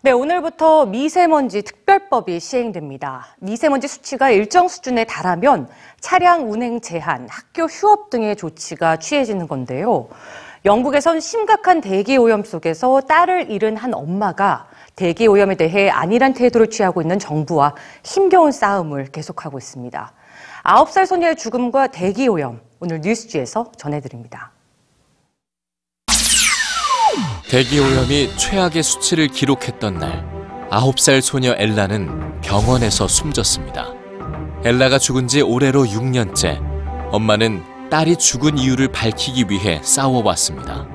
네, 오늘부터 미세먼지 특별법이 시행됩니다. 미세먼지 수치가 일정 수준에 달하면 차량 운행 제한, 학교 휴업 등의 조치가 취해지는 건데요. 영국에선 심각한 대기 오염 속에서 딸을 잃은 한 엄마가 대기 오염에 대해 안일한 태도를 취하고 있는 정부와 힘겨운 싸움을 계속하고 있습니다. 9살 소녀의 죽음과 대기 오염, 오늘 뉴스지에서 전해드립니다. 대기 오염이 최악의 수치를 기록했던 날, 9살 소녀 엘라는 병원에서 숨졌습니다. 엘라가 죽은 지 올해로 6년째, 엄마는 딸이 죽은 이유를 밝히기 위해 싸워왔습니다.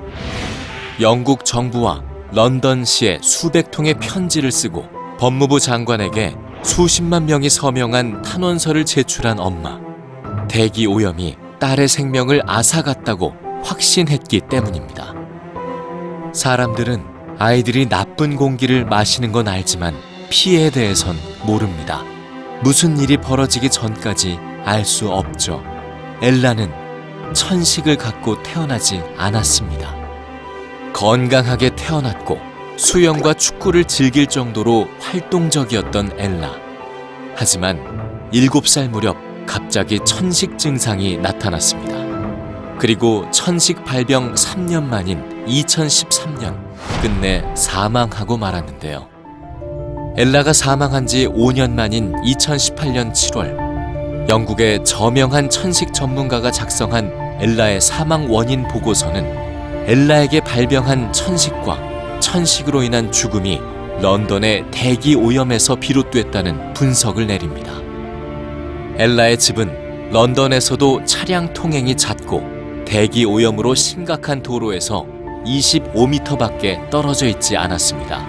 영국 정부와 런던시에 수백 통의 편지를 쓰고 법무부 장관에게 수십만 명이 서명한 탄원서를 제출한 엄마. 대기 오염이 딸의 생명을 앗아갔다고 확신했기 때문입니다. 사람들은 아이들이 나쁜 공기를 마시는 건 알지만 피해에 대해선 모릅니다. 무슨 일이 벌어지기 전까지 알 수 없죠. 엘라는 천식을 갖고 태어나지 않았습니다. 건강하게 태어났고 수영과 축구를 즐길 정도로 활동적이었던 엘라. 하지만 7살 무렵 갑자기 천식 증상이 나타났습니다. 그리고 천식 발병 3년 만인 2013년 끝내 사망하고 말았는데요. 엘라가 사망한 지 5년 만인 2018년 7월 영국의 저명한 천식 전문가가 작성한 엘라의 사망 원인 보고서는 엘라에게 발병한 천식과 천식으로 인한 죽음이 런던의 대기 오염에서 비롯됐다는 분석을 내립니다. 엘라의 집은 런던에서도 차량 통행이 잦고 대기 오염으로 심각한 도로에서 25m밖에 떨어져 있지 않았습니다.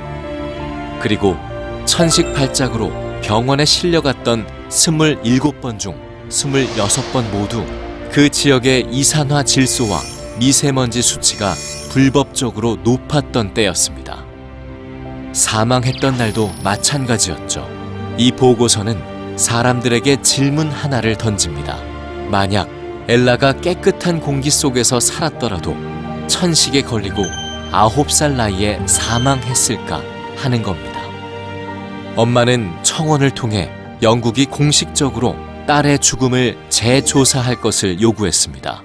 그리고 천식 발작으로 병원에 실려갔던 27번 중 26번 모두 그 지역의 이산화 질소와 미세먼지 수치가 불법적으로 높았던 때였습니다. 사망했던 날도 마찬가지였죠. 이 보고서는 사람들에게 질문 하나를 던집니다. 만약 엘라가 깨끗한 공기 속에서 살았더라도 천식에 걸리고 아홉 살 나이에 사망했을까 하는 겁니다. 엄마는 청원을 통해 영국이 공식적으로 딸의 죽음을 재조사할 것을 요구했습니다.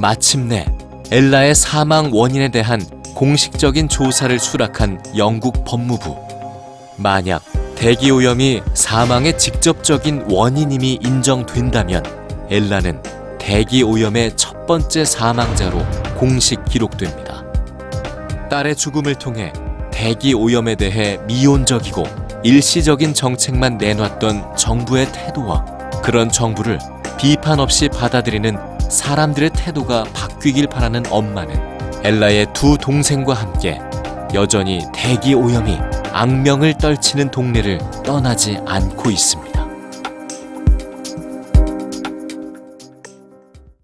마침내 엘라의 사망 원인에 대한 공식적인 조사를 수락한 영국 법무부. 만약 대기오염이 사망의 직접적인 원인임이 인정된다면 엘라는 대기오염의 첫 번째 사망자로 공식 기록됩니다. 딸의 죽음을 통해 대기 오염에 대해 미온적이고 일시적인 정책만 내놨던 정부의 태도와 그런 정부를 비판 없이 받아들이는 사람들의 태도가 바뀌길 바라는 엄마는 엘라의 두 동생과 함께 여전히 대기 오염이 악명을 떨치는 동네를 떠나지 않고 있습니다.